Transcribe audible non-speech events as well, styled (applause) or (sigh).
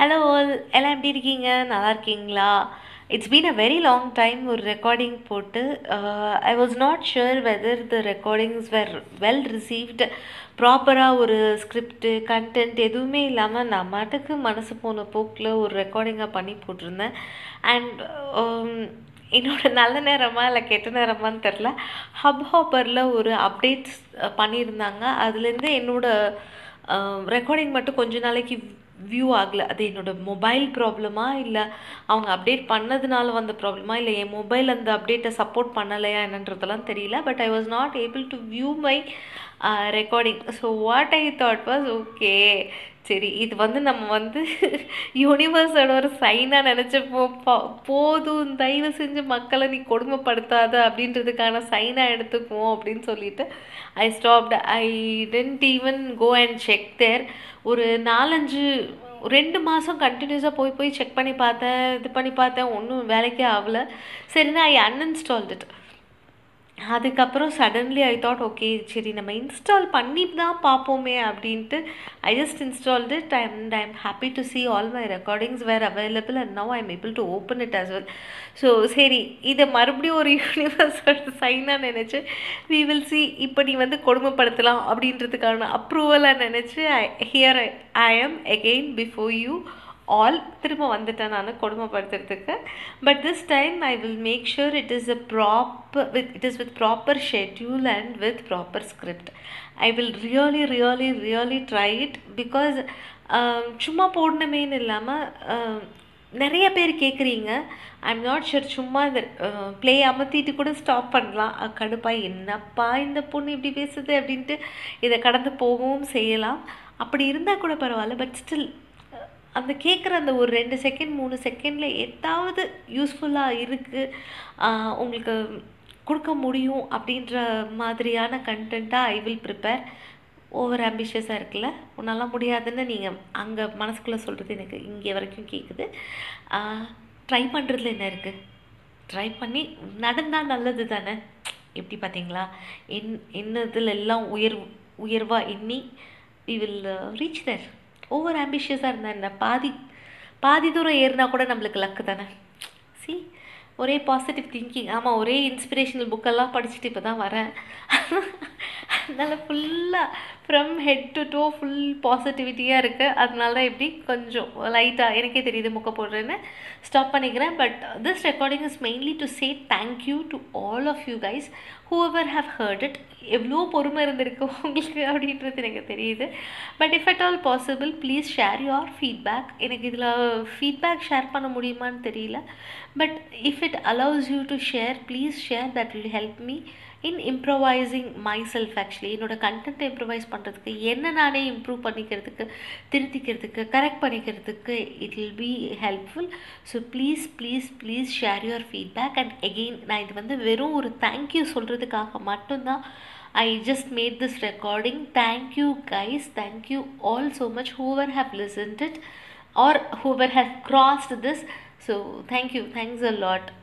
Hello எல்லாம் எப்படி இருக்கீங்க? நல்லா இருக்கீங்களா? It's been a very long time ஒரு ரெக்கார்டிங் போட்டு I was not sure whether the recordings were well received ப்ராப்பராக ஒரு ஸ்கிரிப்டு கண்டென்ட் எதுவுமே இல்லாமல் நான் மாட்டுக்கு மனசு போன போக்கில் ஒரு ரெக்கார்டிங்காக பண்ணி போட்டிருந்தேன். அண்ட் um, என்னோடய நல்ல நேரமாக இல்லை கெட்ட நேரமான்னு தெரில ஹப் ஹாப்பரில் ஒரு அப்டேட்ஸ் பண்ணியிருந்தாங்க. அதுலேருந்து என்னோடய ரெக்கார்டிங் மட்டும் கொஞ்ச நாளைக்கு வியூ ஆகலை. அது என்னோட மொபைல் ப்ராப்ளமா இல்லை அவங்க அப்டேட் பண்ணதுனால வந்த ப்ராப்ளமா இல்லை என் மொபைல் அந்த அப்டேட்டை சப்போர்ட் பண்ணலையா என்னன்றதெல்லாம் தெரியல. But I was not able to view my recording so what I thought was okay சரி இது வந்து நம்ம வந்து (laughs) யூனிவர்ஸோட ஒரு சைனாக நினச்சிப்போம். போதும் தயவு செஞ்சு மக்களை நீ கொடுமைப்படுத்தாத அப்படின்றதுக்கான சைனாக எடுத்துக்குவோம் அப்படின்னு சொல்லிட்டு I stopped I didn't even go and check there ஒரு நாலஞ்சு ரெண்டு மாதம் கண்டினியூஸாக போய் போய் செக் பண்ணி பார்த்தேன் இது பண்ணி பார்த்தேன். ஒன்றும் வேலைக்கே ஆகலை. சரினா ஐ அன்இன்ஸ்டால்ட். இட் அதுக்கப்புறம் சடன்லி ஐ தாட் ஓகே சரி நம்ம இன்ஸ்டால் பண்ணி தான் பார்ப்போமே அப்படின்ட்டு I just installed it and I am happy to see all my recordings were available and now I am able to open it as well so சரி இதை மறுபடியும் ஒரு யூனிவர்ஸோட சைனாக நினச்சி வி வில் சி இப்போ நீ வந்து கொடுமைப்படுத்தலாம் அப்படின்றதுக்கான அப்ரூவலாக நினச்சி I here I am again before you all திரும்ப வந்துட்டேன் நான் கொடுமைப்படுத்துறதுக்கு. But this time I will make sure it is a proper with it is with proper schedule and with proper script I will really really really try it because சும்மா போடணுமேன்னு இல்லாமல் um, நிறைய பேர் கேட்குறீங்க I am not sure சும்மா இந்த uh, play அமர்த்திட்டு கூட stop பண்ணலாம். கடுப்பா என்னப்பா இந்த பொண்ணு இப்படி பேசுது அப்படின்ட்டு இதை கடந்து போகவும் செய்யலாம். அப்படி இருந்தால் கூட பரவாயில்ல பட் ஸ்டில் அந்த கேட்குற அந்த ஒரு ரெண்டு செகண்ட் மூணு செகண்டில் ஏதாவது யூஸ்ஃபுல்லாக இருக்குது உங்களுக்கு கொடுக்க முடியும் அப்படின்ற மாதிரியான கண்டென்ட்டாக ஐ வில் ப்ரிப்பேர் ஓவர் ஆம்பிஷியஸாக இருக்குல்ல? உன்னால் முடியாதுன்னு நீங்கள் அங்கே மனசுக்குள்ளே சொல்கிறது எனக்கு இங்கே வரைக்கும் கேட்குது ட்ரை பண்ணுறதுல என்ன இருக்குது ட்ரை பண்ணி நடந்தால் நல்லது தானே? எப்படி பார்த்தீங்களா என் என்னதில் எல்லாம் உயர் உயர்வாக எண்ணி we will reach there over ஆம்பிஷியஸாக இருந்தா என்ன? பாதி பாதி தூரம் ஏறினா கூட நம்மளுக்கு லக்கு தானே? சி ஒரே பாசிட்டிவ் திங்கிங் ஆமாம் ஒரே இன்ஸ்பிரேஷனல் புக்கெல்லாம் படிச்சுட்டு இப்போ தான் வரேன். அதனால் ஃபுல்லாக from head to toe full பாசிட்டிவிட்டியாக இருக்குது அதனால தான் எப்படி கொஞ்சம் லைட்டாக எனக்கே தெரியுது முக்க போடுறேன்னு ஸ்டாப் பண்ணிக்கிறேன். But this recording is mainly to say thank you to all of you guys whoever have heard it எவ்வளோ பொறுமை இருந்திருக்கு உங்களுக்கு அப்படின்றது எனக்கு தெரியுது. But if at all possible please share your feedback எனக்கு இதில் ஃபீட்பேக் ஷேர் பண்ண முடியுமான்னு தெரியல. But if it allows you to share please share that will help me in improvising myself actually என்னோடய கண்டென்ட்டை இம்ப்ரவைஸ் பண்ணுறதுக்கு என்ன நானே இம்ப்ரூவ் பண்ணிக்கிறதுக்கு திருத்திக்கிறதுக்கு கரெக்ட் பண்ணிக்கிறதுக்கு it will be helpful so please please please share your feedback and again நான் இது வந்து வெறும் ஒரு தேங்க்யூ சொல்கிறதுக்காக மட்டும்தான் I just made this recording thank you guys thank you all so much whoever have listened have listened it or crossed this so this. So thank you.